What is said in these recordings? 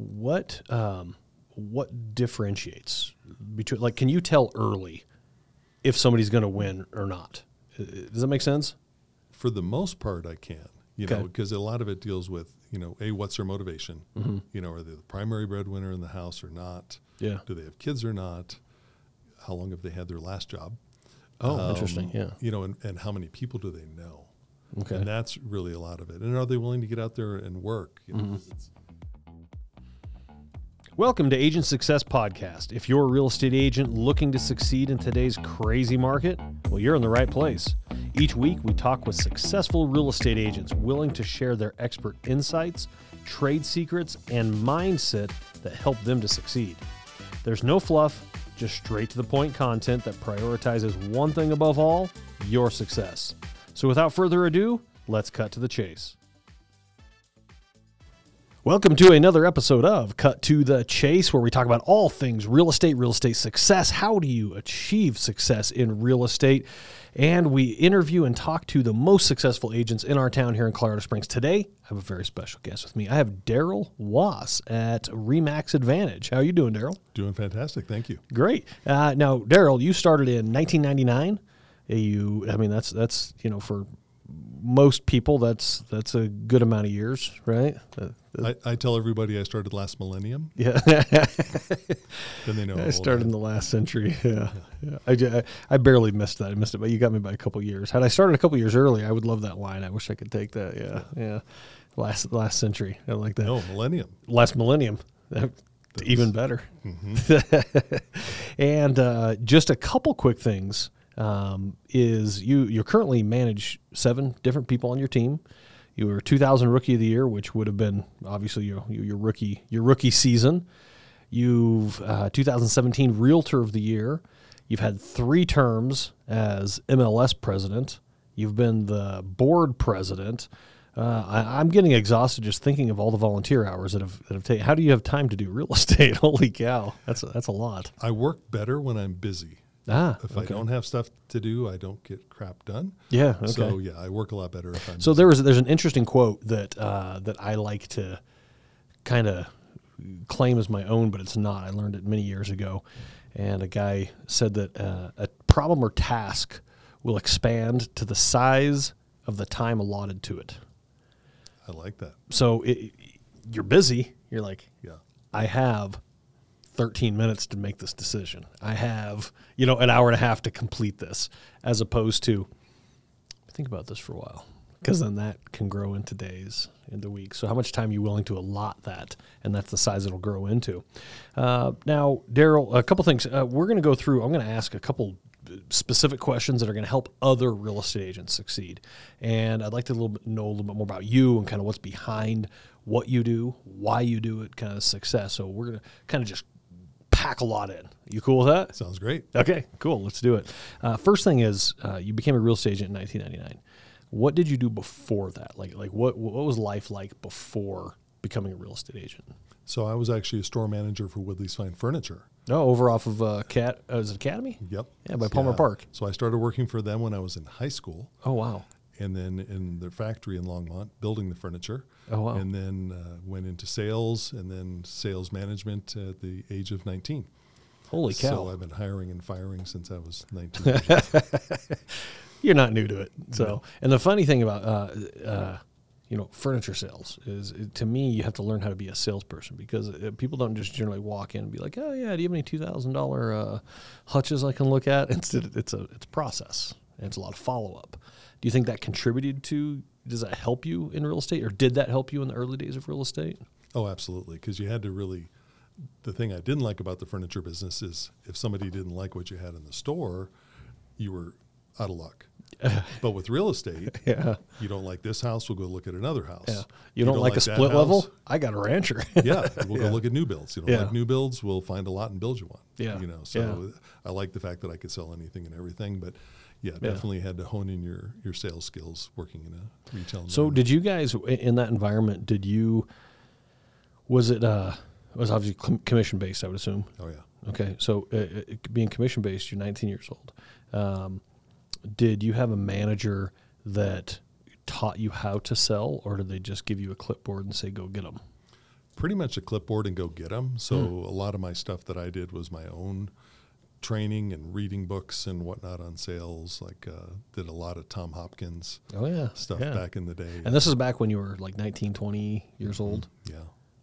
what um, what differentiates between like can you tell early if somebody's going to win or not? Does that make sense? For the most part, I can. You know, because a lot of it deals with you know, a what's their motivation? Mm-hmm. You know, are they the primary breadwinner in the house or not? Yeah. Do they have kids or not? How long have they had their last job? Oh, interesting. Um, Yeah. You know, and, and how many people do they know? Okay. And that's really a lot of it. And are they willing to get out there and work? You know, Mm-hmm. Welcome to Agent Success Podcast. If you're a real estate agent looking to succeed in today's crazy market, well, you're in the right place. Each week, we talk with successful real estate agents willing to share their expert insights, trade secrets, and mindset that help them to succeed. There's no fluff, just straight to the point content that prioritizes one thing above all your success. So, without further ado, let's cut to the chase. Welcome to another episode of Cut to the Chase, where we talk about all things real estate, real estate success. How do you achieve success in real estate? And we interview and talk to the most successful agents in our town here in Colorado Springs. Today, I have a very special guest with me. I have Darrell Wass at Remax Advantage. How are you doing, Darrell? doing fantastic. Thank you. Great. Uh, now, Darrell, you started in 1999. Uh, You, I mean, that's that's you know for most people that's that's a good amount of years, right? Uh, I, I tell everybody I started last millennium, yeah. then they know. I started in the last century. Yeah, yeah. I, I, I barely missed that. I missed it, but you got me by a couple years. Had I started a couple years earlier, I would love that line. I wish I could take that. Yeah, yeah. Last last century. I like that. No, millennium. Last millennium. That- Even better. Mm-hmm. and uh, just a couple quick things um, is you you currently manage seven different people on your team. You were 2000 Rookie of the Year, which would have been obviously your your rookie your rookie season. You've uh, 2017 Realtor of the Year. You've had three terms as MLS president. You've been the board president. Uh, I, I'm getting exhausted just thinking of all the volunteer hours that have that have taken. How do you have time to do real estate? Holy cow, that's a, that's a lot. I work better when I'm busy. Ah, If I don't have stuff to do, I don't get crap done. yeah, okay. So yeah, I work a lot better if I'm. So busy. there was there's an interesting quote that uh, that I like to kind of claim as my own, but it's not. I learned it many years ago, and a guy said that uh, a problem or task will expand to the size of the time allotted to it. I like that. So it, you're busy. You're like, Yeah. I have 13 minutes to make this decision. I have, you know, an hour and a half to complete this, as opposed to think about this for a while, because then that can grow into days, into weeks. So, how much time are you willing to allot that? And that's the size it'll grow into. Uh, now, Darrell, a couple things. Uh, we're going to go through, I'm going to ask a couple specific questions that are going to help other real estate agents succeed. And I'd like to little bit, know a little bit more about you and kind of what's behind what you do, why you do it, kind of success. So we're going to kind of just pack a lot in. You cool with that? Sounds great. Okay, cool. Let's do it. Uh, first thing is uh, you became a real estate agent in 1999. What did you do before that? Like, like what what was life like before becoming a real estate agent? So I was actually a store manager for Woodley's Fine Furniture. No, over off of uh, Cat. Uh, is it Academy? Yep. Yeah, by Palmer Park. So I started working for them when I was in high school, Oh wow. And then in their factory in Longmont, building the furniture. Oh, wow. And then uh, went into sales, and then sales management at the age of 19. Holy cow. So I've been hiring and firing since I was 19. You're not new to it. So, and the funny thing about uh, uh, you know furniture sales is uh, to me you have to learn how to be a salesperson because uh, people don't just generally walk in and be like, oh yeah, do you have any two thousand dollar uh, hutches I can look at? Instead, it's a it's a process and it's a lot of follow up. Do you think that contributed to? Does that help you in real estate, or did that help you in the early days of real estate? Oh, absolutely. Because you had to really. The thing I didn't like about the furniture business is if somebody didn't like what you had in the store, you were out of luck. but with real estate, Yeah. you don't like this house, we'll go look at another house. Yeah. You, don't, like, a split house? level? I got a rancher. yeah, we'll Yeah. go look at new builds. You don't Yeah. like new builds, we'll find a lot and build you one. Yeah. you know. So I like the fact that I could sell anything and everything, but yeah, Yeah. definitely had to hone in your your sales skills working in a retail. So did you guys in that environment? Did you? Was it? uh it was obviously commission based, I would assume. Oh yeah. Okay, so uh, uh, being commission based, you're 19 years old. Um, did you have a manager that taught you how to sell, or did they just give you a clipboard and say go get them? pretty much a clipboard and go get them. So a lot of my stuff that I did was my own training and reading books and whatnot on sales. Like uh, did a lot of Tom Hopkins Oh yeah, stuff yeah. back in the day. And this is back when you were like 19, 20 years old. yeah,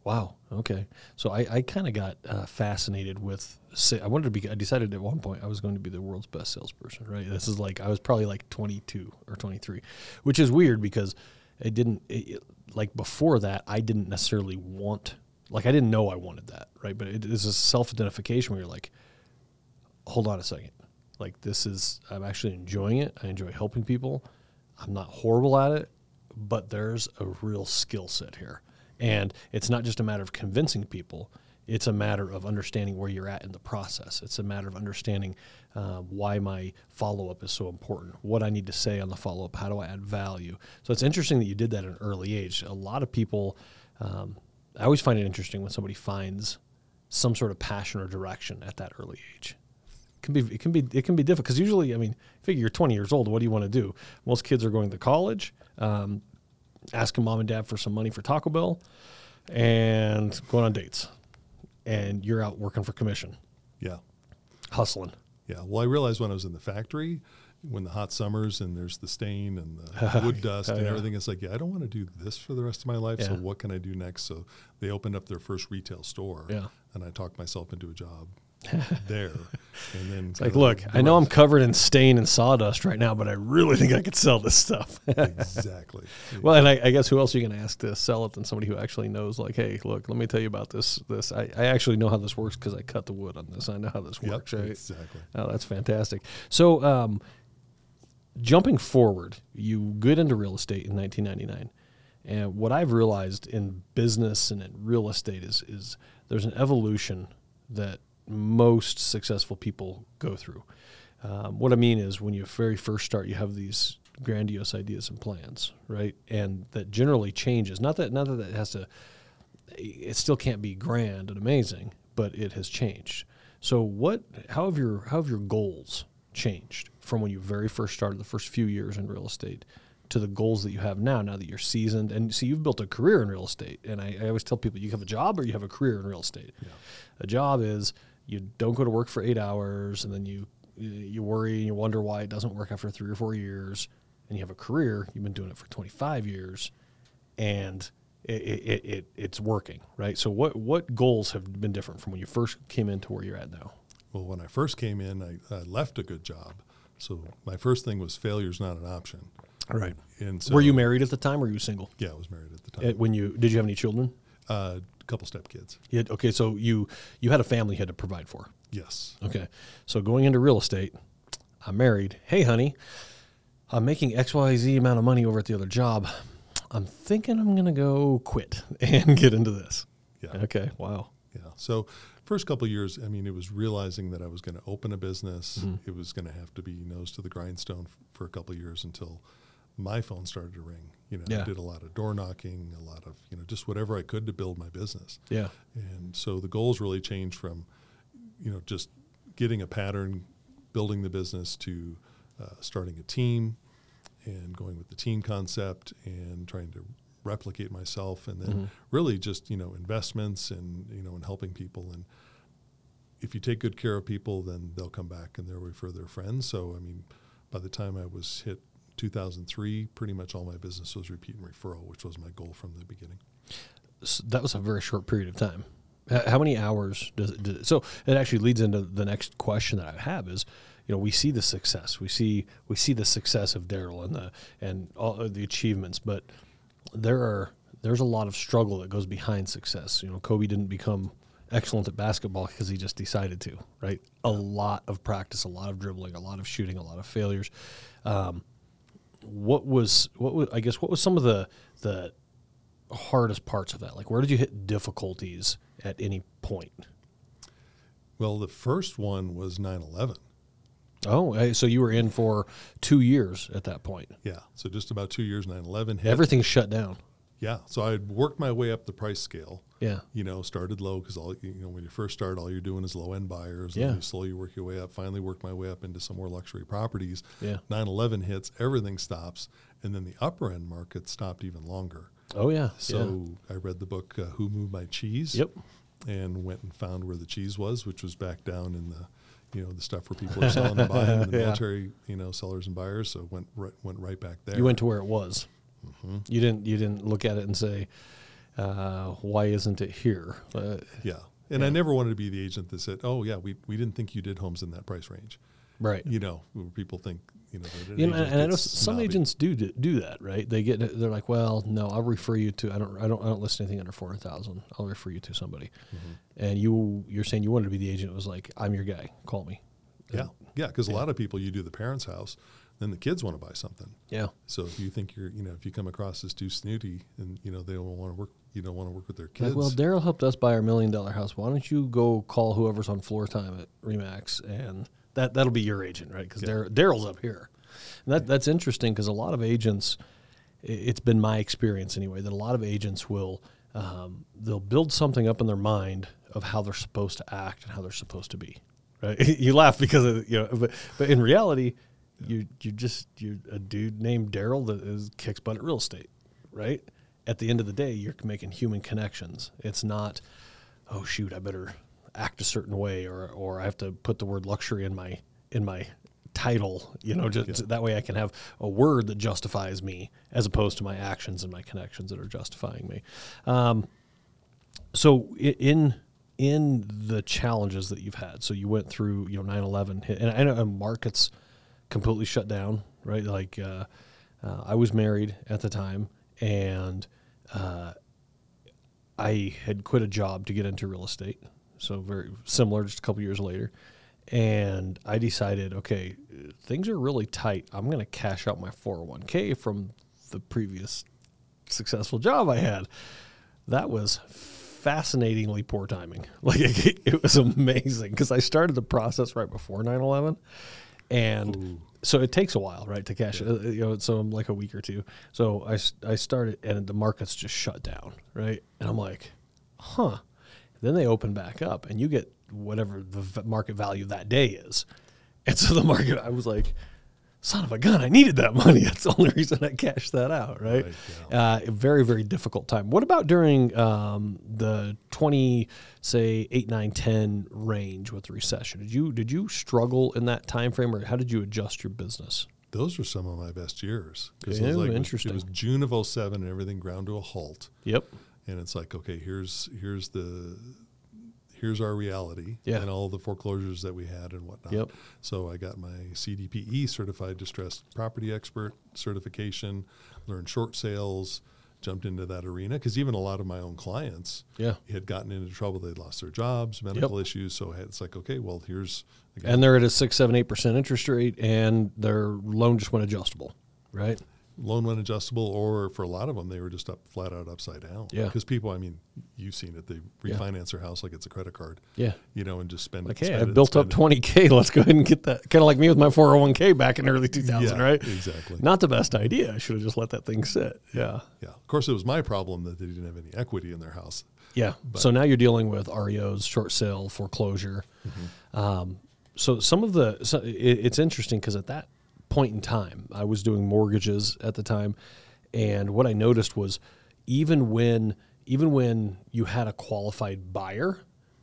Wow. Okay. So I, I kind of got uh, fascinated with. sa- I wanted to be. I decided at one point I was going to be the world's best salesperson. Right. This is like I was probably like 22 or 23, which is weird because it didn't. It- like before that, I didn't necessarily want. Like I didn't know I wanted that. Right. But it is a self identification where you're like, hold on a second. Like this is. I'm actually enjoying it. I enjoy helping people. I'm not horrible at it, but there's a real skill set here. And it's not just a matter of convincing people, it's a matter of understanding where you're at in the process. It's a matter of understanding uh, why my follow up is so important, what I need to say on the follow up, how do I add value. So it's interesting that you did that at an early age. A lot of people, um, I always find it interesting when somebody finds some sort of passion or direction at that early age can be it can be it can be difficult because usually I mean figure you're 20 years old what do you want to do most kids are going to college um, asking mom and dad for some money for Taco Bell and going on dates and you're out working for commission yeah, hustling yeah. Well, I realized when I was in the factory, when the hot summers and there's the stain and the wood dust and yeah. everything, it's like, yeah, I don't want to do this for the rest of my life. So what can I do next? So they opened up their first retail store, Yeah. and I talked myself into a job there. And then it's like look I know I'm covered in stain and sawdust right now but I really think I could sell this stuff exactly. Well, and I, I guess who else are you going to ask to sell it than somebody who actually knows? Like, hey, look, let me tell you about this. This I, I actually know how this works because I cut the wood on this. I know how this Yep, works. Right? exactly. Oh, that's fantastic. So, um, jumping forward, you get into real estate in 1999, and what I've realized in business and in real estate is is there's an evolution that most successful people go through. Um, what I mean is, when you very first start, you have these grandiose ideas and plans, right? And that generally changes. Not that not that it has to. It still can't be grand and amazing, but it has changed. So, what? How have your how have your goals changed from when you very first started the first few years in real estate to the goals that you have now? Now that you're seasoned, and see, you've built a career in real estate. And I, I always tell people, you have a job or you have a career in real estate. A job is you don't go to work for eight hours, and then you you worry and you wonder why it doesn't work after three or four years. And you have a career, you've been doing it for 25 years, and it, it, it, it's working, right? So, what, what goals have been different from when you first came into where you're at now? Well, when I first came in, I, I left a good job. So my first thing was failure's not an option. Right. And so were you married at the time, or were you single? Yeah, I was married at the Uh, time. When you did you have any children? A couple step kids. Had, okay, so you you had a family you had to provide for. Yes. Okay, so going into real estate, I'm married. Hey, honey, I'm making X Y Z amount of money over at the other job. I'm thinking I'm gonna go quit and get into this. Yeah. Okay. Wow. Yeah. So first couple of years, I mean, it was realizing that I was going to open a business. Mm-hmm. It was going to have to be nose to the grindstone f- for a couple of years until my phone started to ring. You know, Yeah. I did a lot of door knocking, a lot of you know, just whatever I could to build my business. Yeah. And so the goals really changed from, you know, just getting a pattern, building the business to uh, starting a team and going with the team concept and trying to replicate myself and then really just, you know, investments and, you know, and helping people. And if you take good care of people, then they'll come back and they'll refer their friends. So, I mean, by the time I was hit 2003, pretty much all my business was repeat and referral, which was my goal from the beginning. S- that was a very short period of time. How many hours does it, did it? So it actually leads into the next question that I have is, you know, we see the success, we see we see the success of Darrell and the and all of the achievements, but there are there's a lot of struggle that goes behind success. You know, Kobe didn't become excellent at basketball because he just decided to, right? A lot of practice, a lot of dribbling, a lot of shooting, a lot of failures. Um, what was what was I guess what was some of the the hardest parts of that? Like, where did you hit difficulties at any point? Well, the first one was 9 11. Oh, so you were in for two years at that point. Yeah. So just about two years, 9 11 hit. Everything's shut down. Yeah. So I worked my way up the price scale. Yeah. You know, started low because all you know when you first start, all you're doing is low end buyers. And Yeah. you slowly work your way up. Finally, work my way up into some more luxury properties. Yeah. 9/11 hits, everything stops, and then the upper end market stopped even longer. Oh yeah. So I read the book uh, Who Moved My Cheese? Yep. And went and found where the cheese was, which was back down in the, you know, the stuff where people are selling and buying the Yeah. military, you know, sellers and buyers. So went right, went right back there. You went to where it was. Mm-hmm. You didn't. You didn't look at it and say, uh, "Why isn't it here?" Uh, yeah. And I never wanted to be the agent that said, "Oh yeah, we, we didn't think you did homes in that price range." right. You know, people think, you know, You know, and I know some snobby. agents do do that, right? They get they're like, well, no, I'll refer you to I don't I don't I don't list anything under four hundred thousand. I'll refer you to somebody, Mm-hmm. and you you're saying you wanted to be the agent. It was like, I'm your guy. Call me. Yeah, yeah, because a lot of people you do the parents' house, then the kids want to buy something. Yeah. So if you think you're, you know, if you come across as too snooty, and you know they don't want to work, you don't want to work with their kids. Like, well, Darrell helped us buy our million dollar house. Why don't you go call whoever's on floor time at Remax, and that that'll be your agent, right? Because Yeah. Darrell's up here. And that that's interesting because a lot of agents, it's been my experience anyway that a lot of agents will um, they'll build something up in their mind of how they're supposed to act and how they're supposed to be. Right? you laugh because of, you know, but but in reality, you you just you're a dude named Darrell that is kicks butt at real estate, right? At the end of the day, you're making human connections. It's not, oh shoot, I better act a certain way, or or I have to put the word luxury in my in my title, you know, just that way I can have a word that justifies me, as opposed to my actions and my connections that are justifying me. Um, so in in the challenges that you've had so you went through you know 9-11 hit, and i know markets completely shut down right? Like uh, uh, i was married at the time and uh, i had quit a job to get into real estate so very similar just a couple years later and i decided okay things are really tight i'm going to cash out my 401k from the previous successful job i had that was fascinatingly poor timing. Like it, it was amazing because I started the process right before 9/11, and so it takes a while, right, to cash it. Uh, you know, so I'm like a week or two. So I I started, and the markets just shut down, right, and I'm like, huh. Then they open back up, and you get whatever the market value that day is, and so the market, I was like. Son of a gun! I needed that money. That's the only reason I cashed that out, right? Right, uh, very very difficult time. What about during um, the twenty, say eight, nine, ten range with the recession? Did you did you struggle in that time frame, or how did you adjust your business? those were some of my best years. Yeah, it was like, interesting. It was June of 07 and everything ground to a halt. Yep. And it's like, okay, here's here's the here's our reality Yeah. and all the foreclosures that we had and whatnot. Yep. So I got my CDPE certified distressed property expert certification, learned short sales, jumped into that arena because even a lot of my own clients Yeah. had gotten into trouble. They'd lost their jobs, medical issues. So it's like, okay, well, here's again, And they're at a six, seven, eight percent interest rate, and their loan just went adjustable, right? Loan went adjustable, or for a lot of them, they were just up flat out upside down. Yeah. Because people, I mean, you've seen it. They Yeah. refinance their house like it's a credit card. Yeah. You know, and just spend Like, it. hey, spend I it, built up 20K. Let's go ahead and get that. Kind of like me with my 401k back in early 2000, Yeah, right? exactly. Not the best idea. I should have just let that thing sit. Yeah. Yeah. Of course, it was my problem that they didn't have any equity in their house. Yeah. so now you're dealing with REOs, short sale, foreclosure. Um, so some of the, so it, it's interesting because at that point in time, I was doing mortgages at the time, and what I noticed was even when even when you had a qualified buyer,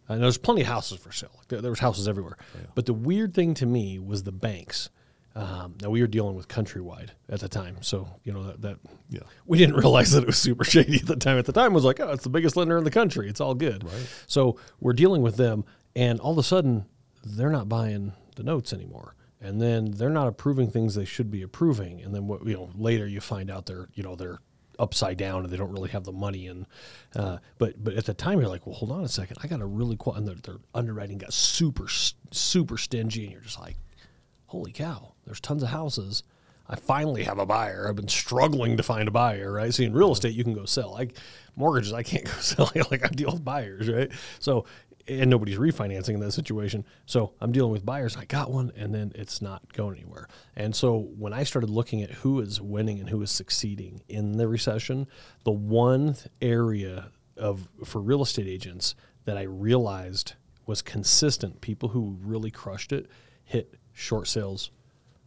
and there's plenty of houses for sale. There, there was houses everywhere. But the weird thing to me was the banks. Um, now we were dealing with Countrywide at the time, so you know that, that Yeah. we didn't realize that it was super shady at the time. At the time, it was like, oh, it's the biggest lender in the country. It's all good. Right. So we're dealing with them, and all of a sudden, they're not buying the notes anymore, and then they're not approving things they should be approving, and then what you know later you find out they're you know they're upside down and they don't really have the money and uh, but but at the time you're like well hold on a second I got a really qual and their, their underwriting got super super stingy and you're just like holy cow, there's tons of houses. I finally have a buyer. I've been struggling to find a buyer, right? See, in real estate, you can go sell. Like mortgages, I can't go sell. like I deal with buyers, right? So, and nobody's refinancing in that situation. So I'm dealing with buyers. I got one, and then it's not going anywhere. And so when I started looking at who is winning and who is succeeding in the recession, the one area of for real estate agents that I realized was consistent, people who really crushed it, hit short sales,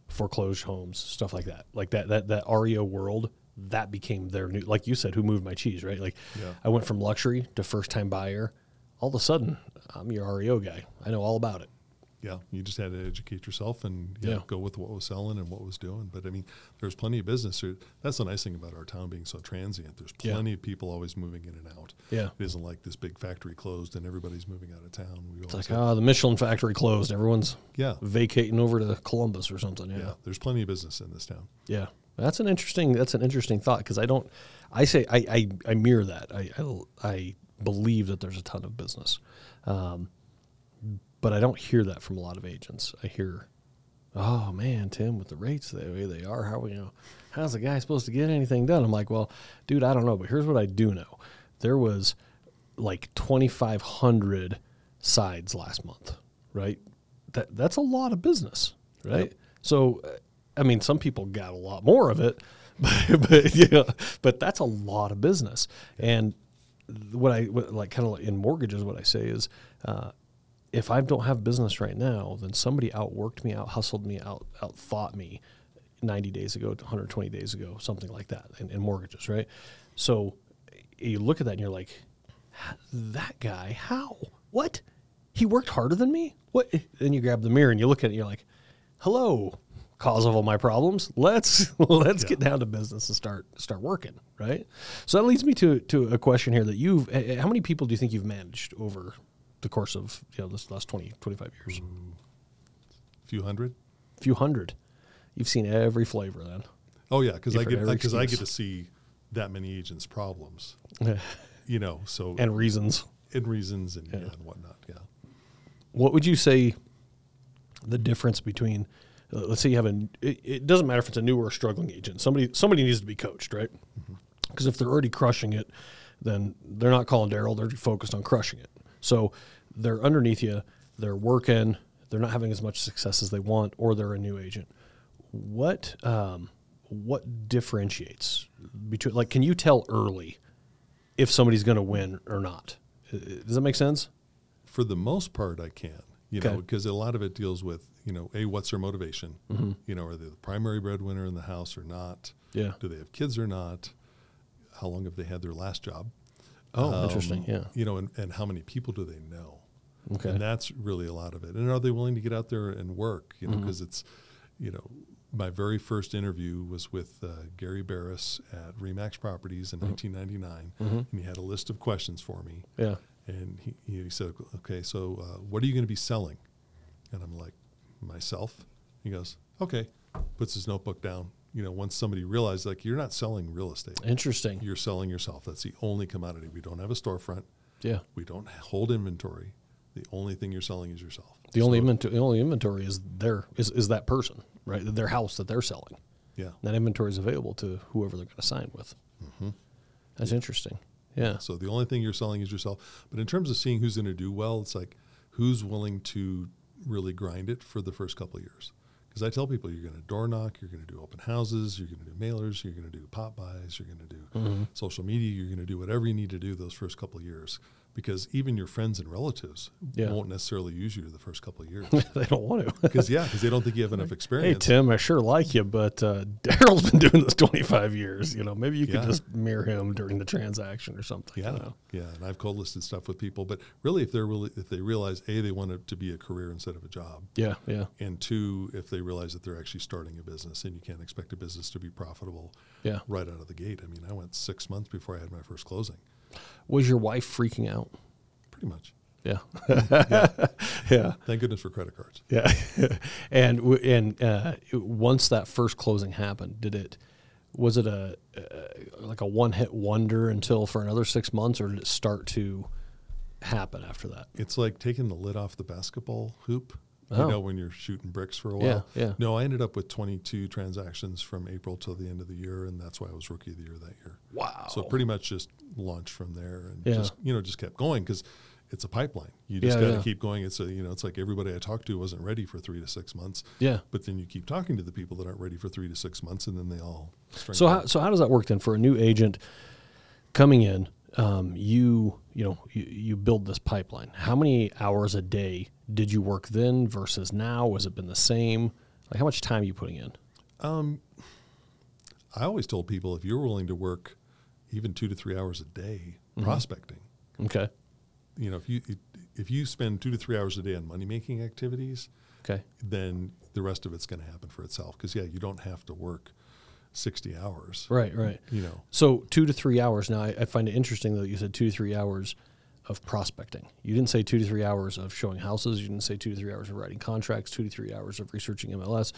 foreclosed homes, stuff like that. Like that that that REO world that became their new, like you said, who moved my cheese, right? Like Yeah. I went from luxury to first time buyer. All of a sudden, I'm your REO guy. I know all about it. Yeah, you just had to educate yourself and yeah, Yeah. go with what was selling and what was doing. But I mean, there's plenty of business. That's the nice thing about our town being so transient. There's Yeah. plenty of people always moving in and out. Yeah. It isn't like this big factory closed and everybody's moving out of town. We It's like, have- oh, the Michelin factory closed. Everyone's yeah, vacating over to Columbus or something. yeah, Yeah. There's plenty of business in this town. Yeah. That's an interesting, that's an interesting thought. Cause I don't, I say, I, I, I mirror that. I, I, I believe that there's a ton of business. Um, but I don't hear that from a lot of agents. I hear, oh man, Tim, with the rates the way they are, how you know, how's the guy supposed to get anything done? I'm like, well, dude, I don't know, but here's what I do know: there was like 2,500 sides last month, right? That that's a lot of business, right? So, uh, I mean, some people got a lot more of it, but, but yeah, but that's a lot of business. And what I what, like, kind of in mortgages, what I say is, uh, if I don't have business right now, then somebody outworked me, out hustled me, out out thought me 90 days ago, 120 days ago, something like that in, in mortgages, right? So you look at that and you're like, that guy, how? What? He worked harder than me? What? Then you grab the mirror and you look at it and you're like, hello, cause of all my problems. Let's let's get down to business and start start working, right? So that leads me to to a question here that you've eh, eh, how many people do you think you've managed over the course of, you know, this last 20, 25 years? A few hundred. A few hundred. You've seen every flavor then. Oh yeah, because I get because I get to see that many agents' problems. You know, so and reasons. and reasons and, yeah. and whatnot. Yeah. What would you say the difference between, let's say you have a, it, it doesn't matter if it's a new or a struggling agent. Somebody somebody needs to be coached, right? Because if they're already crushing it, then they're not calling Darrell. They're focused on crushing it. So they're underneath you. They're working. They're not having as much success as they want, or they're a new agent. What um, what differentiates between? Like, can you tell early if somebody's going to win or not? Uh, Does that make sense? For the most part, I can. You know, because a lot of it deals with you know, a what's their motivation? You know, are they the primary breadwinner in the house or not? Yeah. Do they have kids or not? How long have they had their last job? Oh, interesting. Yeah. You know, and, and how many people do they know? Okay. And that's really a lot of it. And are they willing to get out there and work? You know, Mm-hmm. because it's, you know, my very first interview was with uh, Gary Barris at Remax Properties Mm-hmm. in 1999, and he had a list of questions for me. Yeah. And he, he said, "Okay, so uh, what are you going to be selling?" And I'm like, "Myself." He goes, "Okay." Puts his notebook down. You know, once somebody realized, like, you're not selling real estate, Interesting. you're selling yourself. That's the only commodity. We don't have a storefront. Yeah. We don't hold inventory. The only thing you're selling is yourself. The only inventory, the only inventory is their is, is that person, right? Their house that they're selling. yeah. That inventory is available to whoever they're going to sign with. Mm-hmm. That's interesting. Yeah. So the only thing you're selling is yourself. But in terms of seeing who's going to do well, it's like who's willing to really grind it for the first couple of years. Because I tell people you're going to door knock, you're going to do open houses, you're going to do mailers, you're going to do pop-bys, you're going to do Mm-hmm. social media, you're going to do whatever you need to do those first couple of years. Because even your friends and relatives Yeah. won't necessarily use you the first couple of years. they don't want to. Because yeah, because they don't think you have enough experience. hey. Tim, I sure like you, but uh, Darrell's been doing this 25 years. You know, maybe you could Yeah. just mirror him during the transaction or something. Yeah, You know? yeah, and I've cold listed stuff with people, but really, if they're really if they realize a they want it to be a career instead of a job, Yeah. Yeah. and two if they realize that they're actually starting a business, and you can't expect a business to be profitable Yeah. right out of the gate. I mean, I went six months before I had my first closing, Was your wife freaking out? pretty much. Yeah. yeah. Thank goodness for credit cards. Yeah, and and uh, once that first closing happened, did it? Was it a uh, like a one hit wonder until for another six months, or did it start to happen after that? It's like taking the lid off the basketball hoop. Oh. You know, when you're shooting bricks for a while. yeah. No, I ended up with 22 transactions from April till the end of the year, and that's why I was rookie of the year that year. Wow. So pretty much just launched from there and Yeah. just you know just kept going because it's a pipeline. You just Yeah, got to yeah. keep going. It's a you know it's like everybody I talked to wasn't ready for three to six months. Yeah. But then you keep talking to the people that aren't ready for three to six months, and then they all. string So how so how does that work then for a new agent coming in? Um, you you know you, you build this pipeline. How many hours a day did you work then versus now? has it been the same? Like how much time are you putting in? Um, I always told people if you're willing to work even two to three hours a day prospecting, Okay. you know, if you if you spend two to three hours a day on money making activities, Okay. then the rest of it's going to happen for itself. Because yeah, you don't have to work sixty hours. Right. Right. You know, So two to three hours. Now I, I find it interesting that you said two to three hours of prospecting. You didn't say two to three hours of showing houses. You didn't say two to three hours of writing contracts. Two to three hours of researching MLS.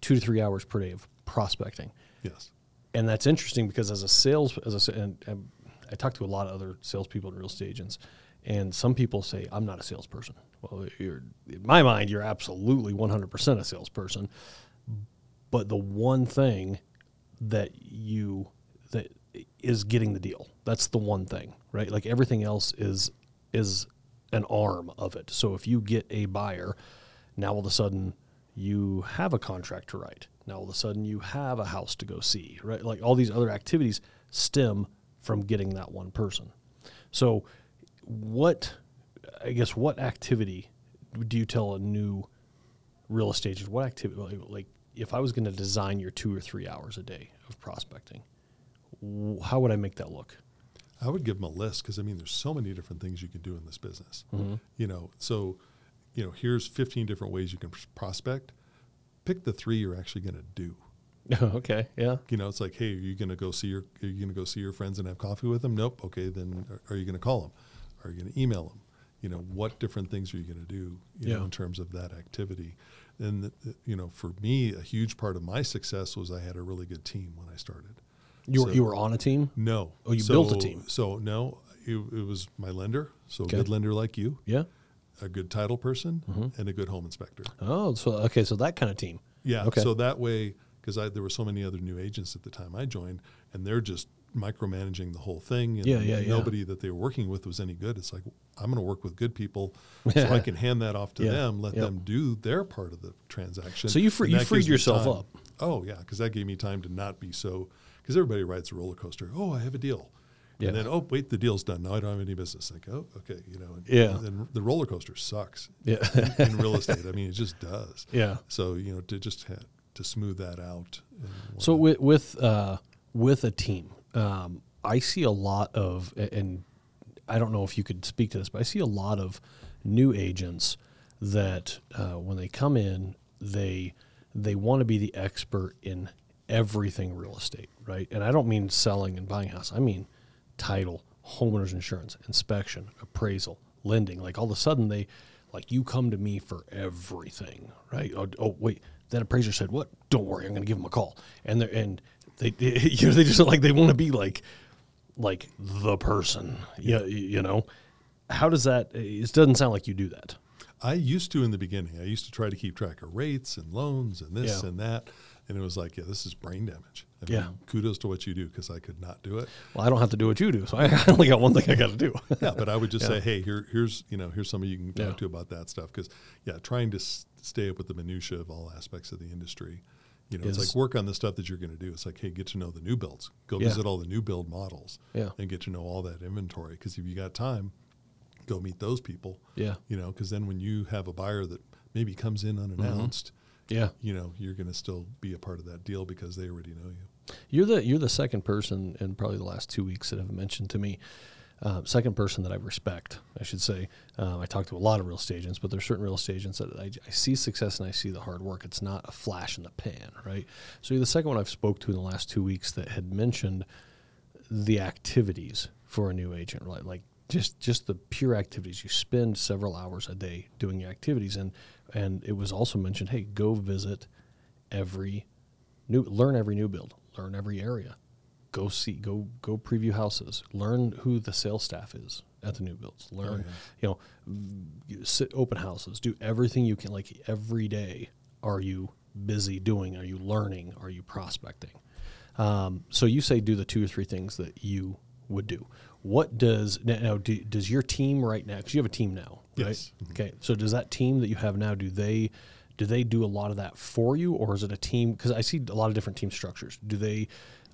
Two to three hours per day of prospecting. yes, and that's interesting because as a sales as a, and, and I talk to a lot of other salespeople and real estate agents, and some people say I'm not a salesperson. Well, you're in my mind, you're absolutely 100% a salesperson. But the one thing that you that is getting the deal. That's the one thing, right? Like everything else is is an arm of it. So if you get a buyer, now all of a sudden you have a contract to write. Now all of a sudden you have a house to go see, right? Like all these other activities stem from getting that one person. So what I guess what activity do you tell a new real estate agent what activity like, if I was going to design your 2 or 3 hours a day of prospecting w- how would I make that look? I would give them a list because I mean, there's so many different things you can do in this business. Mm-hmm. You know, so you know, here's 15 different ways you can prospect. Pick the three you're actually going to do. okay, yeah. You know, it's like, hey, are you going to go see your are you going to go see your friends and have coffee with them? Nope. Okay, then are, are you going to call them? Are you going to email them? You know, what different things are you going to do? You know, Yeah. in terms of that activity. And the, the- you know, for me, a huge part of my success was I had a really good team when I started. You were So- you were on a team? No. Oh, you built a team. So no, it, it was my lender. So Okay. a good lender like you, Yeah. a good title person, Mm-hmm. and a good home inspector. Oh, so okay, so that kind of team. Yeah. Okay. So that way, because there were so many other new agents at the time I joined, and they're just micromanaging the whole thing. And Yeah, yeah, yeah. Nobody that they were working with was any good. It's like I'm going to work with good people, so I can hand that off to Yeah, them, let yep. them do their part of the transaction. So you free- you freed yourself time. up. Oh yeah, because that gave me time to not be so. Because everybody rides a roller coaster. Oh, I have a deal. Yeah. And then, oh, wait, the deal's done. Now I don't have any business. Like, oh, okay, you know. and- Yeah. And the roller coaster sucks Yeah. in real estate. I mean, it just does. yeah. So you know, to just ha- to smooth that out. So with with uh, with a team, um, I see a lot of, and I don't know if you could speak to this, but I see a lot of new agents that uh, when they come in, they they want to be the expert in everything real estate, right? And I don't mean selling and buying house. I mean title, homeowners insurance, inspection, appraisal, lending. Like all of a sudden they like you come to me for everything, right? Oh, oh wait, that appraiser said what? Don't worry, I'm going to give him a call. And and they you know they just like they want to be like like the person. Yeah, you know. How does that? It doesn't sound like you do that. I used to in the beginning. I used to try to keep track of rates and loans and this Yeah. and that, and it was like, yeah, this is brain damage. I mean, Yeah. Kudos to what you do because I could not do it. Well, I don't have to do what you do, so I only got one thing I got to do. Yeah, but I would just Yeah. say, hey, here, here's you know, here's somebody you can talk Yeah. to about that stuff because yeah, trying to s- stay up with the minutia of all aspects of the industry. You know, it's like work on the stuff that you're going to do. It's like, hey, get to know the new builds. Go Yeah. visit all the new build models. Yeah. and get to know all that inventory. Because if you got time, go meet those people. Yeah. you know, because then when you have a buyer that maybe comes in mm-hmm. unannounced, Yeah, you know, you're going to still be a part of that deal because they already know you. you're the you're the second person in probably the last two weeks that have mentioned to me. Uh, second person that I respect, I should say. Uh, I talk to a lot of real estate agents, but there's certain real estate agents that I, I see success and I see the hard work. It's not a flash in the pan, right? So the second one I've spoke to in the last two weeks that had mentioned the activities for a new agent, like like just just the pure activities. You spend several hours a day doing your activities, and and it was also mentioned, hey, go visit every new, learn every new build, learn every area, go see, go go preview houses, learn who the sales staff is at the new builds, learn, yeah. you know, sit open houses, do everything you can. Like every day, are you busy doing? Are you learning? Are you prospecting? Um, so you say do the two or three things that you would do. What does now? Do, does your team right now? Because you have a team now, right? Yes. Mhm. Okay. So does that team that you have now? Do they do they do a lot of that for you, or is it a team? Because I see a lot of different team structures. Do they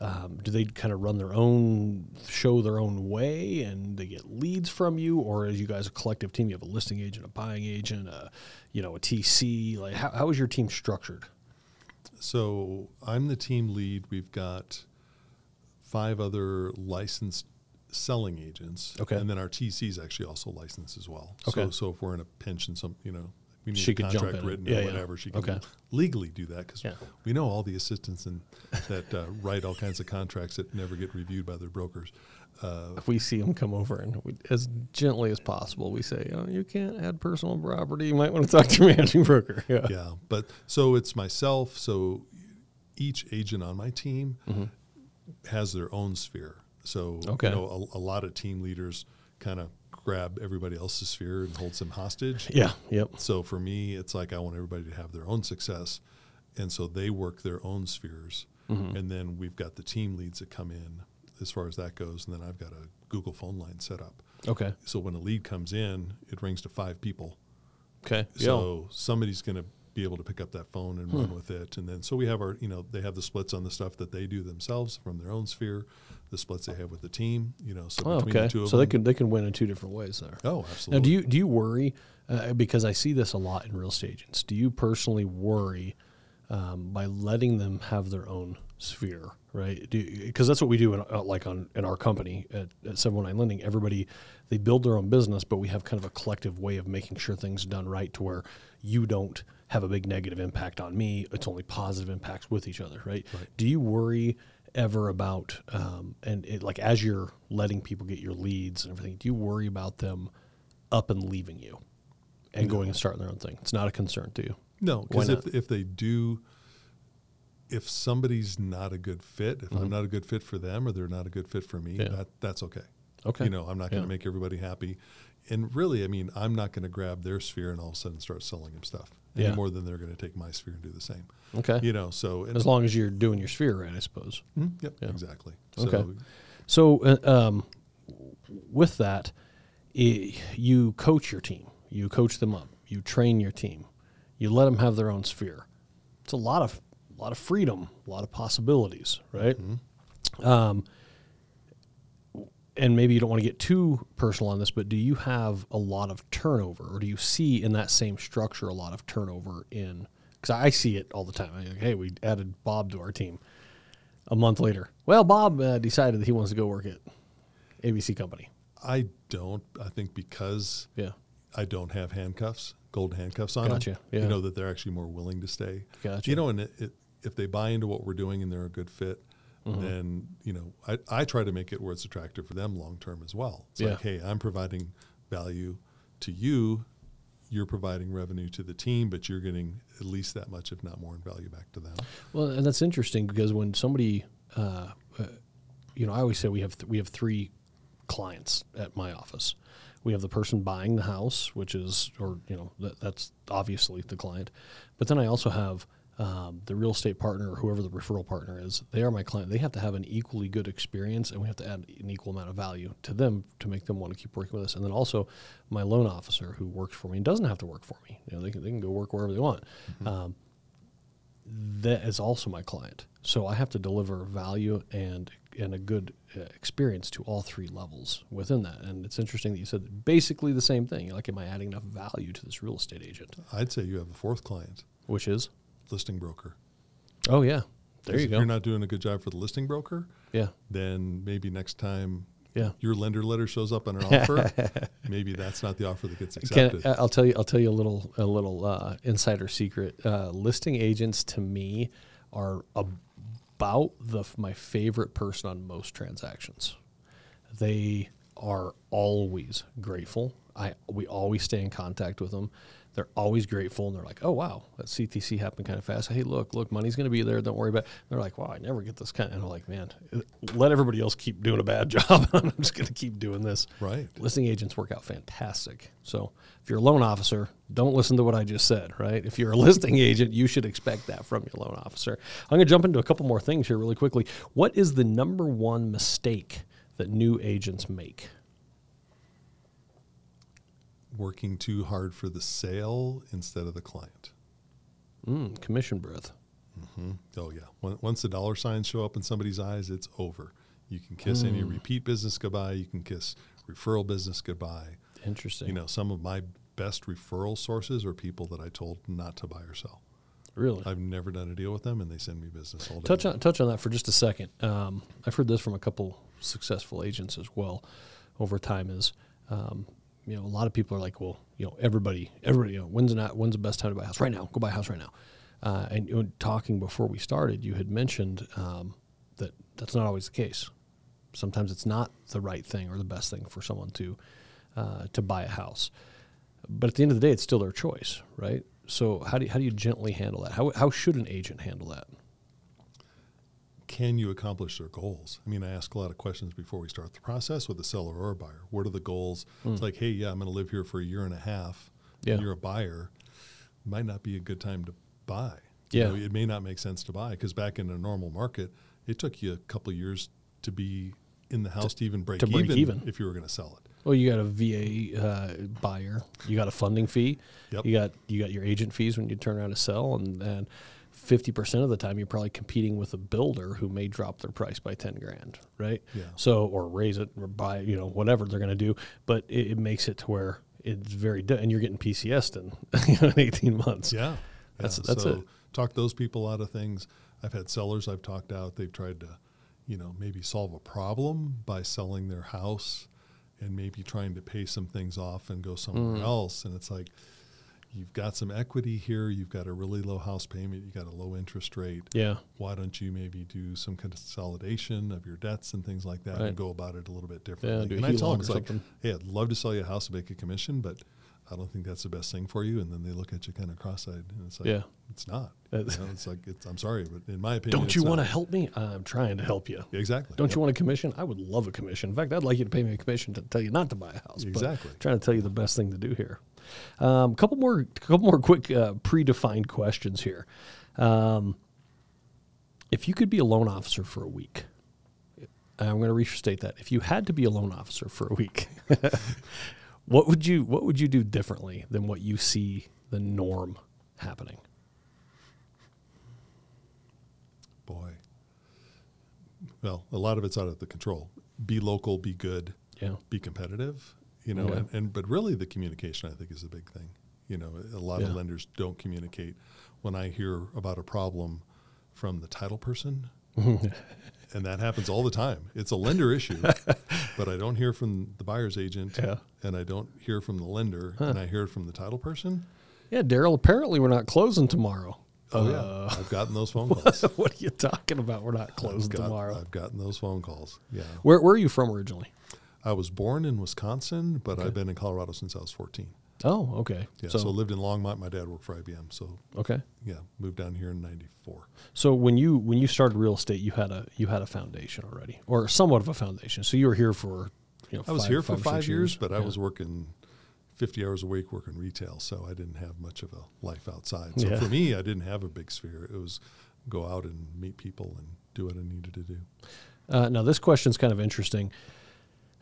um, do they kind of run their own show their own way, and they get leads from you, or are you guys a collective team? You have a listing agent, a buying agent, a you know a TC. Like how, how is your team structured? So I'm the team lead. We've got five other licensed selling agents. Okay. And then our TC is actually also licensed as well. Okay. So, so if we're in a pinch and some, you know, we need She a could jump contract in. written Yeah, or yeah. whatever, she can Okay. legally do that because Yeah. we know all the assistants and that uh, write all kinds of contracts that never get reviewed by their brokers. Uh, If we see them come over and we, as gently as possible, we say, oh, you can't add personal property. You might want to talk to your managing broker. Yeah. yeah, but so it's myself. So each agent on my team has their own sphere. So Okay. you know, a, a lot of team leaders kind of grab everybody else's sphere and holds them hostage. Yeah. Yep. So for me, it's like I want everybody to have their own success, and so they work their own spheres, Mm-hmm. and then we've got the team leads that come in as far as that goes, and then I've got a Google phone line set up. Okay. So when a lead comes in, it rings to five people. Okay. Yeah. So somebody's going to be able to pick up that phone and Hmm. run with it. And then so we have our, you know, they have the splits on the stuff that they do themselves from their own sphere, the splits they have with the team, you know. So Oh, between okay. the two of So they can they can win in two different ways there. oh, absolutely. Now, do you do you worry uh, because I see this a lot in real estate agents? Do you personally worry um, by letting them have their own sphere, right? Because that's what we do, in, uh, like on in our company at, at Seven One Nine Lending. Everybody they build their own business, but we have kind of a collective way of making sure things are done right, to where you don't have a big negative impact on me. It's only positive impacts with each other, right? Do you worry? ever about um, and it, like as you're letting people get your leads and everything do you worry about them up and leaving you and going and starting their own thing it's not a concern to you No, because if, if they do, if somebody's not a good fit, if I'm not a good fit for them or they're not a good fit for me, Mm-hmm. Yeah. that that's okay. Okay. You know, I'm not going to Yeah. make everybody happy. And really, I mean, I'm not going to grab their sphere and all of a sudden start selling them stuff any Yeah. more than they're going to take my sphere and do the same. okay You know, so and, as long as you're doing your sphere right i suppose Mhm, yep, Yeah. exactly. Okay. So so uh, um, with that i you coach your team you coach them up you train your team you let them have their own sphere it's a lot of a lot of freedom a lot of possibilities right um, and maybe you don't want to get too personal on this, but do you have a lot of turnover, or do you see in that same structure a lot of turnover in? Because I see it all the time. I'm like, hey, we added Bob to our team. A month later, well, Bob uh, decided that he wants to go work at ABC Company. I don't. I think because Yeah, I don't have handcuffs, gold handcuffs on Gotcha, them. yeah. You know that they're actually more willing to stay. Gotcha. You know, and it, it, if they buy into what we're doing and they're a good fit, Mm-hmm. then you know I, I try to make it where it's attractive for them long term as well. It's Yeah. like, hey, I'm providing value to you. You're providing revenue to the team, but you're getting at least that much, if not more, in value back to them. Well, and that's interesting because when somebody, uh, uh, you know, I always say we have th- we have three clients at my office. We have the person buying the house, which is, or you know, that, that's obviously the client. But then I also have um, the real estate partner or whoever the referral partner is. They are my client. They have to have an equally good experience, and we have to add an equal amount of value to them to make them want to keep working with us. And then also my loan officer who works for me and doesn't have to work for me. You know, they can they can go work wherever they want. Um, that is also my client. So I have to deliver value and and a good uh, experience to all three levels within that. And it's interesting that you said basically the same thing. You're like, am I adding enough value to this real estate agent? I'd say you have a fourth client, Which is, listing broker. oh yeah, there you if go. you're not doing a good job for the listing broker, yeah, then maybe next time yeah. your lender letter shows up on an offer, maybe that's not the offer that gets Can, accepted. I'll tell you. I'll tell you a little a little uh, insider secret. Uh, listing agents to me are about the my favorite person on most transactions. They are always grateful. I we always stay in contact with them. They're always grateful, and they're like, "Oh wow, that CTC happened kind of fast. Hey, look, look, money's going to be there. Don't worry about." It. They're like, "Wow, I never get this kind." And I'm like, "Man, uh, let everybody else keep doing a bad job. I'm just going to keep doing this." Right. listing agents work out fantastic. So if you're a loan officer, don't listen to what I just said, right? If you're a listing agent, you should expect that from your loan officer. I'm going to jump into a couple more things here really quickly. What is the number one mistake that new agents make? Working too hard for the sale instead of the client. Mm, commission breath. Oh yeah. When- Once the dollar signs show up in somebody's eyes, it's over. You can kiss any Mm. repeat business goodbye. You can kiss referral business goodbye. Interesting. You know, some of my best referral sources are people that I told not to buy or sell. Really? I've never done a deal with them, and they send me business all day. touch on touch on that for just a second. Um, I've heard this from a couple successful agents as well over time. Is um, you know a lot of people are like, well, you know, everybody, everybody, you know, when's not when's the best time to buy a house? Right now, go buy a house right now. Uh, and you know, talking before we started, you had mentioned um, that that's not always the case. Sometimes it's not the right thing or the best thing for someone to uh, to buy a house. But at the end of the day, it's still their choice, right? So how do you, how do you gently handle that? How how should an agent handle that? can you accomplish their goals? I mean, I ask a lot of questions before we start the process with a seller or a buyer. What are the goals? Mm. It's hmm. like, hey, yeah, I'm going to live here for a year and a half. Yeah. And you're a buyer. Might not be a good time to buy. Yeah. You know, it may not make sense to buy because back in a normal market, it took you a couple years to be in the house to, to even break, to break even, even, if you were going to sell it. Well, you got a VA uh, buyer, you got a funding fee, yep. you got you got your agent fees when you turn around to sell, and and 50% of the time you're probably competing with a builder who may drop their price by 10 grand right? Yeah. so or raise it or buy you know whatever they're going to do. But it, it, makes it to where it's very de- and you're getting pcs in, you know, in 18 months. Yeah, that's that's so it. talk those people out of things. I've had sellers i've talked out they've tried to you know maybe solve a problem by selling their house and maybe trying to pay some things off and go somewhere mm. else. And it's like you've got some equity here. You've got a really low house payment. You got a low interest rate. Yeah. Why don't you maybe do some consolidation of your debts and things like that Right. and go about it a little bit differently? do and I tell them, it's like, something. hey, I'd love to sell you a house and make a commission, but I don't think that's the best thing for you. And then they look at you kind of cross-eyed, and it's like, Yeah. it's not. Uh, you know, it's like, it's, I'm sorry, but in my opinion, Don't you want to help me? I'm trying to help you. Exactly. Don't you want a commission? I would love a commission. In fact, I'd like you to pay me a commission to tell you not to buy a house. but Exactly. trying to tell you the best thing to do here. A um, couple more, couple more quick uh, predefined questions here. Um, if you could be a loan officer for a week, I'm going to restate that. If you had to be a loan officer for a week, what would you what would you do differently than what you see the norm happening? Boy. Well, a lot of it's out of the control. Be local, be good, Yeah. be competitive, you know, Okay. and, and but really the communication I think is a big thing. You know, a lot Yeah. of lenders don't communicate. When I hear about a problem from the title person, and that happens all the time. It's a lender issue, but I don't hear from the buyer's agent, Yeah. and I don't hear from the lender, and I hear it from the title person. Yeah, Darrell. Apparently, we're not closing tomorrow. Oh Uh, yeah, I've gotten those phone calls. what are you talking about? We're not I've closing got- tomorrow. I've gotten those phone calls. Yeah. Where, where are you from originally? I was born in Wisconsin, but I've been in Colorado since I was 14. Oh, okay. Yeah, so, so, lived in Longmont. My dad worked for IBM, so okay. yeah, moved down here in '94. So when you when you started real estate, you had a you had a foundation already, or somewhat of a foundation. So you were here for you know. I was five- here for five six years, but I was working 50 hours a week working retail, so I didn't have much of a life outside. So Yeah. for me, I didn't have a big sphere. It was go out and meet people and do what I needed to do. Uh, now this question's kind of interesting,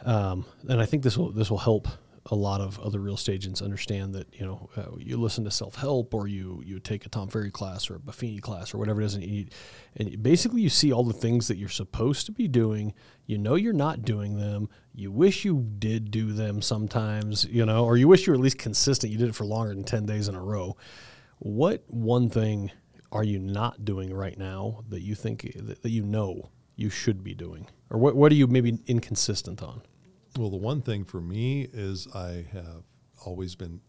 um, and I think this will this will help a lot of other real estate agents understand that you know uh, you listen to self help or you you take a Tom Ferry class or a Buffini class or whatever it is, and, you, and basically you see all the things that you're supposed to be doing. You know you're not doing them. You wish you did do them sometimes, you know, or you wish you were at least consistent. You did it for longer than ten days in a row. What one thing are you not doing right now that you think that, that you know you should be doing, or what what are you maybe inconsistent on? Well, the one thing for me is I have always been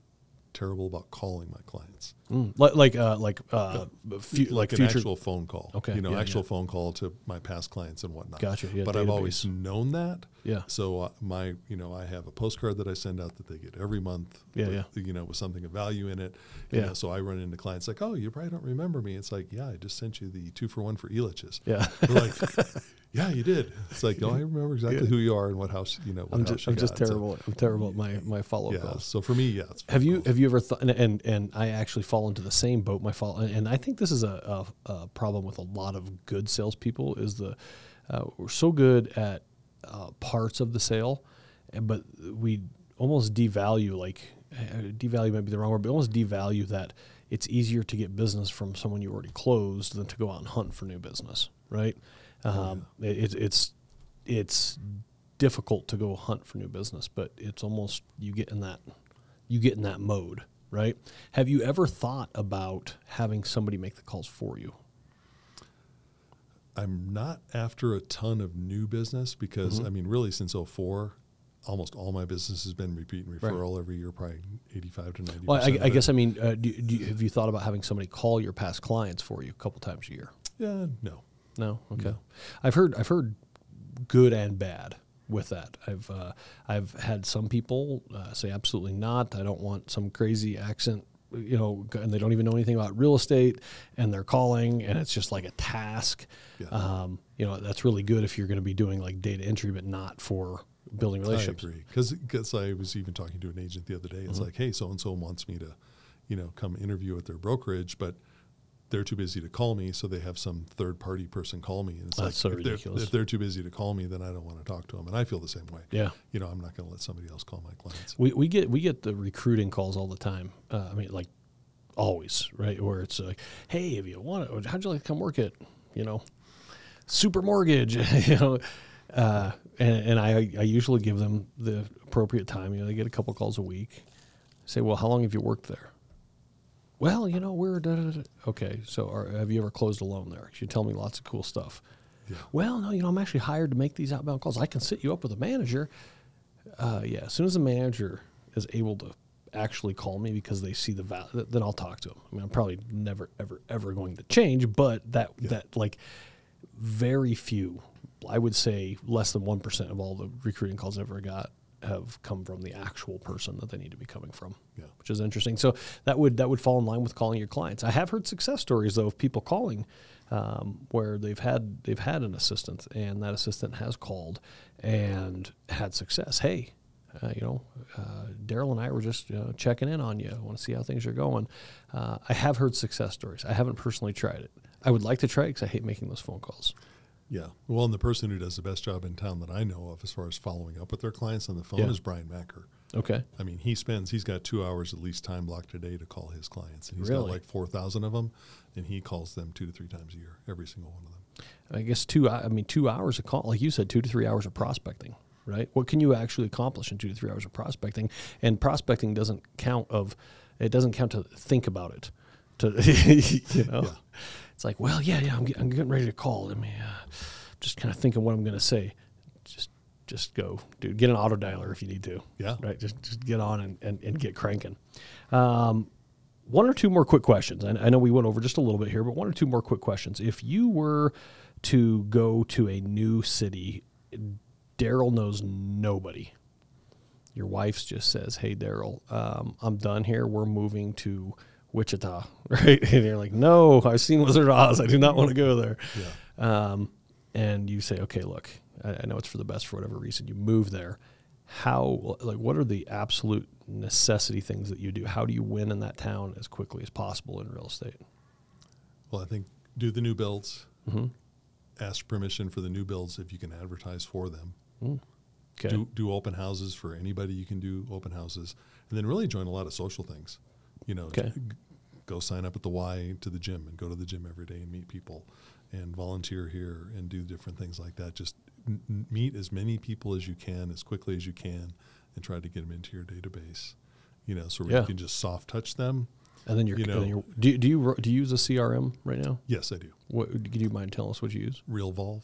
terrible about calling my clients. Mm, like like uh, like uh, fu- like, an future. actual phone call. Okay, You know, yeah, actual yeah. phone call to my past clients and whatnot. Gotcha, yeah, but I've always known that. Yeah. So uh, my, you know, I have a postcard that I send out that they get every month. Yeah, with, yeah. You know, with something of value in it. You Yeah. know, so I run into clients like, oh, you probably don't remember me. It's like, yeah, I just sent you the two for one for Elitch's. Yeah. They're like, yeah, you did. It's like, oh, I remember exactly who you are and what house, you know, I'm just I'm just got. So, terrible. I'm terrible at my my follow up yeah. calls. So for me, yeah. It's Have you calls. have you ever thought and, and and I actually fall into the same boat. My fault, and, I think this is a, a, a problem with a lot of good salespeople. Is the uh, we're so good at uh, parts of the sale, and but we almost devalue like uh, devalue might be the wrong word, but almost devalue that it's easier to get business from someone you already closed than to go out and hunt for new business, right? Um, it, it's it's it's difficult to go hunt for new business, but it's almost you get in that you get in that mode, right? Have you ever thought about having somebody make the calls for you? I'm not after a ton of new business because Mm-hmm. I mean, really, since 04, almost all my business has been repeat and referral every year, probably 85 to 90. Well, I, I guess I mean, uh, do, do you, have you thought about having somebody call your past clients for you a couple times a year? yeah, no. No, okay. I've heard I've heard good and bad with that. I've uh, I've had some people uh, say absolutely not. I don't want some crazy accent, you know, and they don't even know anything about real estate, and they're calling, and it's just like a task. Yeah. Um, you know, that's really good if you're going to be doing like data entry, but not for building relationships. I agree because I was even talking to an agent the other day. Mm-hmm. It's like, hey, so and so wants me to, you know, come interview at their brokerage, but they're too busy to call me, so they have some third party person call me. And it's That's like, so if, they're, ridiculous. if they're too busy to call me, then I don't want to talk to them. And I feel the same way. Yeah. You know, I'm not going to let somebody else call my clients. We, we get we get the recruiting calls all the time. Uh, I mean, like always, right? Where it's like, hey, if you want it, how'd you like to come work at, you know, Super Mortgage, you know, uh, and, and I I usually give them the appropriate time. You know, they get a couple calls a week. Say, well, how long have you worked there? Well, you know, we're da, da, da. okay. So, are, have you ever closed a loan there? you tell me lots of cool stuff. Yeah. Well, no, you know, I'm actually hired to make these outbound calls. I can sit you up with a manager. Uh, yeah, as soon as the manager is able to actually call me because they see the value, then I'll talk to them. I mean, I'm probably never, ever, ever going to change, but that that like very few, I would say less than one percent of all the recruiting calls I ever got have come from the actual person that they need to be coming from. Yeah. which is interesting. So that would that would fall in line with calling your clients. I have heard success stories though of people calling um, where they've had they've had an assistant and that assistant has called and had success. Hey, uh, you know, uh, Darrell and I were just you know, checking in on you. I want to see how things are going. Uh, I have heard success stories. I haven't personally tried it. I would like to try it because I hate making those phone calls. Yeah. Well, and the person who does the best job in town that I know of as far as following up with their clients on the phone Yeah. is Brian Macker. Okay. I mean, he spends, he's got two hours at least time blocked a day to call his clients. And he's Really? got like 4,000 of them, and he calls them two to three times a year, every single one of them. I guess two. I mean, two hours of call, like you said, two to three hours of prospecting, right? What can you actually accomplish in two to three hours of prospecting? And prospecting doesn't count of, it doesn't count to think about it. To you know, Yeah. It's like, well, yeah, yeah, I'm, get, I'm getting ready to call. Let me uh, just kind of thinking what I'm going to say. Just, just go, dude. Get an auto dialer if you need to. Yeah. Right. Just, just get on and, and, and get cranking. Um, one or two more quick questions. I, I know we went over just a little bit here, but one or two more quick questions. If you were to go to a new city, Darrell knows nobody. Your wife's just says, "Hey, Darrell, um, I'm done here. We're moving to Wichita." Right? And you're like, "No, I've seen Wizard of Oz. I do not want to go there." Yeah. Um, and you say, "Okay, look, I, I know it's for the best for whatever reason. You move there. How, like, what are the absolute necessity things that you do? How do you win in that town as quickly as possible in real estate?" Well, I think do the new builds, Mm-hmm. ask permission for the new builds if you can advertise for them. Okay. Do, do open houses for anybody you can do open houses. And then really join a lot of social things. You know, Okay. g- go sign up at the Y to the gym and go to the gym every day and meet people and volunteer here and do different things like that. Just n- meet as many people as you can as quickly as you can and try to get them into your database. You know, so Yeah. you can just soft touch them. and then you're, you know- you're do, do you do you use a CRM right now? Yes, I do. What do you mind telling us what you use? Realvolve.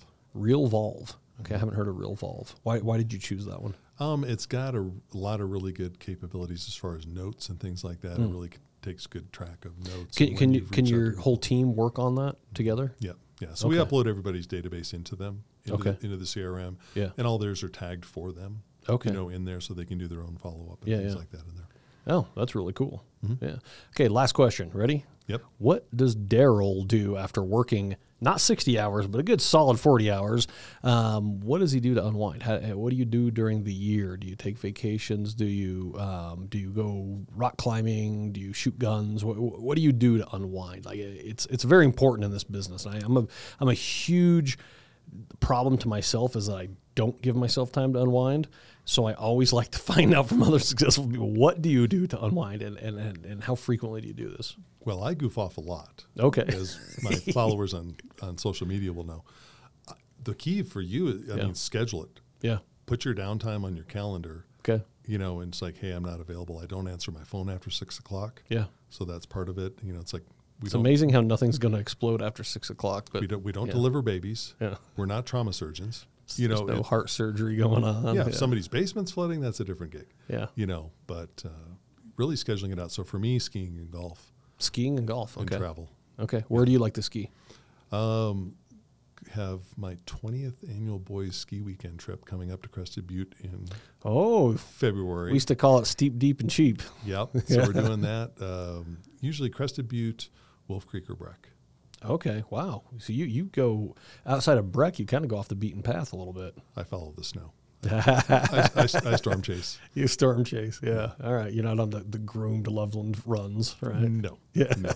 Okay, I haven't heard of Realvolve. Why why did you choose that one? Um, it's got a, a lot of really good capabilities as far as notes and things like that. It really takes good track of notes. Hmm. Can, can you can your whole team work on that together? Yeah, yeah. So we upload everybody's database into them, into, Okay. the, into the CRM. Yeah. And all theirs are tagged for them. Okay. You know, in there so they can do their own follow up and Yeah, things yeah. like that in there. Oh, that's really cool. Mm-hmm. Yeah. Okay, last question. Ready? Yep. What does Darrell do after working not 60 hours, but a good solid 40 hours? Um, what does he do to unwind? How, what do you do during the year? Do you take vacations? Do you um, do you go rock climbing? Do you shoot guns? What, what do you do to unwind? Like it's it's very important in this business. I, I'm a I'm a huge problem to myself is that I don't give myself time to unwind. So I always like to find out from other successful people what do you do to unwind and, and, and, and how frequently do you do this? Well, I goof off a lot. Okay. As my followers on, on social media will know. Uh, The key for you, is, I Yeah. mean, schedule it. Yeah. Put your downtime on your calendar. Okay. you know, and it's like, hey, I'm not available. I don't answer my phone after six o'clock. Yeah. So that's part of it. You know, it's like we It's amazing how nothing's going to explode after six o'clock. But we don't we don't yeah. deliver babies. Yeah. We're not trauma surgeons. You There's know, no if- heart surgery going on. yeah, if somebody's basement's flooding, that's a different gig. yeah. You know, but uh, really scheduling it out. So for me, skiing and golf Skiing and golf. and Okay. travel. Okay. Where do you like to ski? Um, have my 20th annual boys ski weekend trip coming up to Crested Butte in Oh, February. we used to call it steep, deep, and cheap. Yep. So we're doing that. Um, usually Crested Butte, Wolf Creek, or Breck. Okay. Wow. So you you go outside of Breck, you kind of go off the beaten path a little bit. I follow the snow. I, I, I storm chase. You storm chase. Yeah. All right. You're not on the, the groomed Loveland runs, right? No. Yeah. No.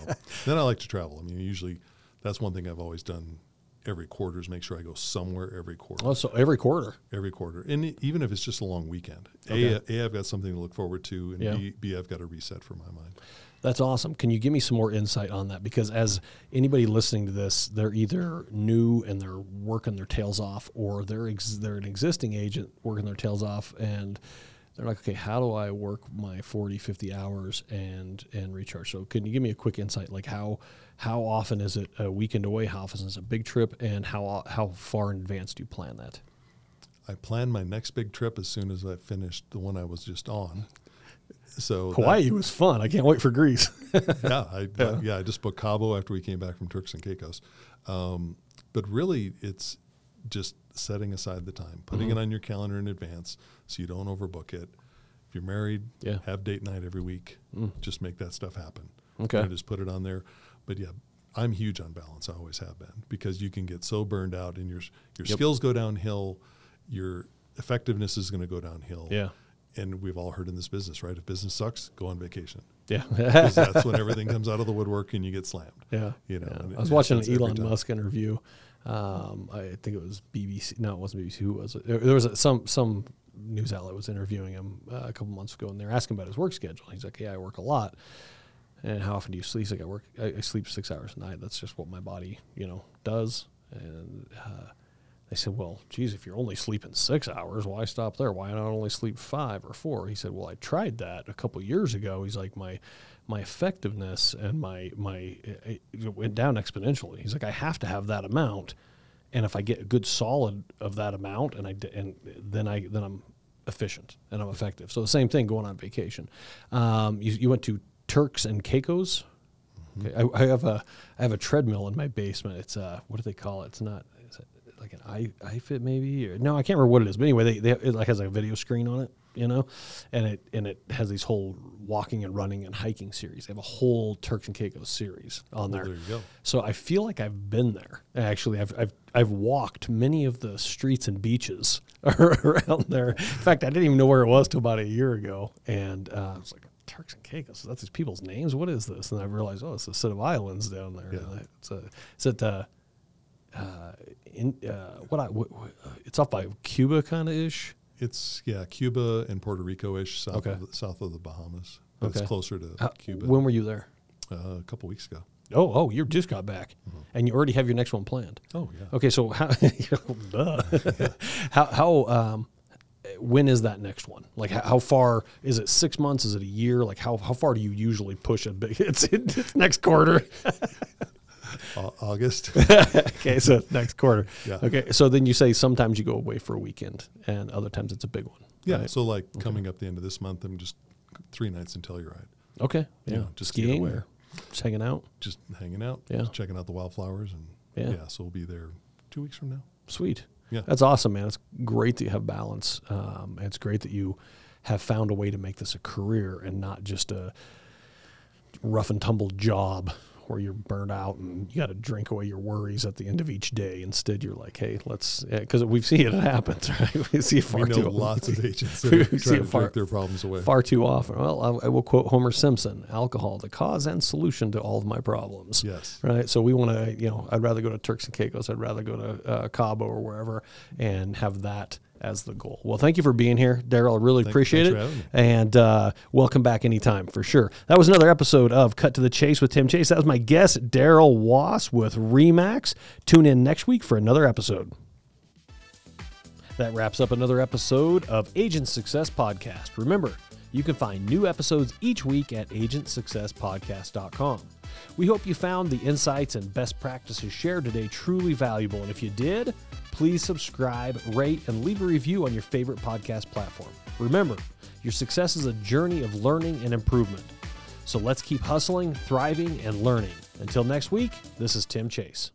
Then I like to travel. I mean, usually that's one thing I've always done every quarter is make sure I go somewhere every quarter. Oh, so every quarter. Every quarter. And even if it's just a long weekend. Okay. A, A, I've got something to look forward to. And Yeah. B, B, I've got a reset for my mind. That's awesome. Can you give me some more insight on that? Because as anybody listening to this, they're either new and they're working their tails off, or they're ex- they're an existing agent working their tails off, and they're like, okay, how do I work my 40, 50 hours and and recharge? So can you give me a quick insight, like how how often is it a weekend away? How often is it a big trip, and how how far in advance do you plan that? I plan my next big trip as soon as I finished the one I was just on. So that- Hawaii was fun. I can't wait for Greece. yeah, I, yeah. I just booked Cabo after we came back from Turks and Caicos. Um, but really, it's just setting aside the time, putting Mm-hmm. it on your calendar in advance so you don't overbook it. If you're married, Yeah. have date night every week. Just make that stuff happen. Okay. And just put it on there. But yeah, I'm huge on balance. I always have been because you can get so burned out and your your Yep. skills go downhill, your effectiveness is going to go downhill. Yeah. And we've all heard in this business, right? If business sucks, go on vacation yeah. because that's when everything comes out of the woodwork and you get slammed. Yeah, You know, yeah. I was watching an Elon. Musk interview. Um, I think it was BBC. No, it wasn't BBC. Who was it? There there was a, some some news outlet was interviewing him uh, a couple months ago, and they're asking about his work schedule. He's like, "Yeah, I work a lot." And how often do you sleep? He's like, "I work. I, I sleep six hours a night. That's just what my body, you know, does." And uh, they said, "Well, geez, if you're only sleeping six hours, why stop there? Why not only sleep five or four? He said, "Well, I tried that a couple years ago." He's like, "My my effectiveness and my my it, it went down exponentially." He's like, "I have to have that amount, and if I get a good solid of that amount, and I and then I then I'm efficient and I'm effective." So the same thing going on vacation. Um, you, you went to Turks and Caicos. Okay, I, I have a I have a treadmill in my basement. It's uh what do they call it? It's not like an i iFit maybe or no I can't remember what it is. But anyway, they, they it like has a video screen on it, you know, and it and it has these whole walking and running and hiking series. They have a whole Turks and Caicos series on Well, there. there you go. So I feel like I've been there. Actually, I've I've I've walked many of the streets and beaches around there. In fact, I didn't even know where it was till about a year ago, and uh, I was like, Turks and Caicos. That's these people's names. What is this? And I realized, oh, it's a set of islands down there. Yeah. It's a it's at uh, uh, in uh, what I what, what, uh, it's up by Cuba kind of ish. It's yeah, Cuba and Puerto Rico ish, south Okay. of the, south of the Bahamas. But Okay. it's closer to How- Cuba. When were you there? uh, a couple weeks ago. Oh, oh, you just got back, and you already have your next one planned. Oh yeah. Okay, so how how how um when is that next one? Like how, how far is it? Six months? Is it a year? Like how, how far do you usually push a big? It's it's next quarter. Au- August. okay, so next quarter. Yeah. Okay, so then you say sometimes you go away for a weekend, and other times it's a big one. yeah. right? So like coming up the end of this month, I'm just three nights in Telluride, Okay. you Yeah. know, just get skiing away. just hanging out. just hanging out, Yeah. just checking out the wildflowers, and Yeah. yeah. So we'll be there two weeks from now. Sweet. Yeah. That's awesome, man. It's great that you have balance. Um, and it's great that you have found a way to make this a career and not just a rough and tumble job where you're burnt out and you got to drink away your worries at the end of each day. Instead, you're like, hey, let's, because we've seen it happen, right? We see it far we know too lots of agents that are trying to far- drink their problems away. far too often. Well, I, I will quote Homer Simpson: "Alcohol, the cause and solution to all of my problems." Yes. Right. So we want to, you know, I'd rather go to Turks and Caicos. I'd rather go to uh, Cabo or wherever and have that as the goal. Well, thank you for being here, Darrell. I really Thank- appreciate it. for having me. And uh, welcome back anytime for sure. That was another episode of Cut to the Chase with Tim Chase. That was my guest, Darrell Wass with RE/MAX. Tune in next week for another episode. That wraps up another episode of Agent Success Podcast. Remember, you can find new episodes each week at agentsuccesspodcast.com. We hope you found the insights and best practices shared today truly valuable. And if you did, please subscribe, rate, and leave a review on your favorite podcast platform. Remember, your success is a journey of learning and improvement. So let's keep hustling, thriving, and learning. Until next week, this is Tim Chase.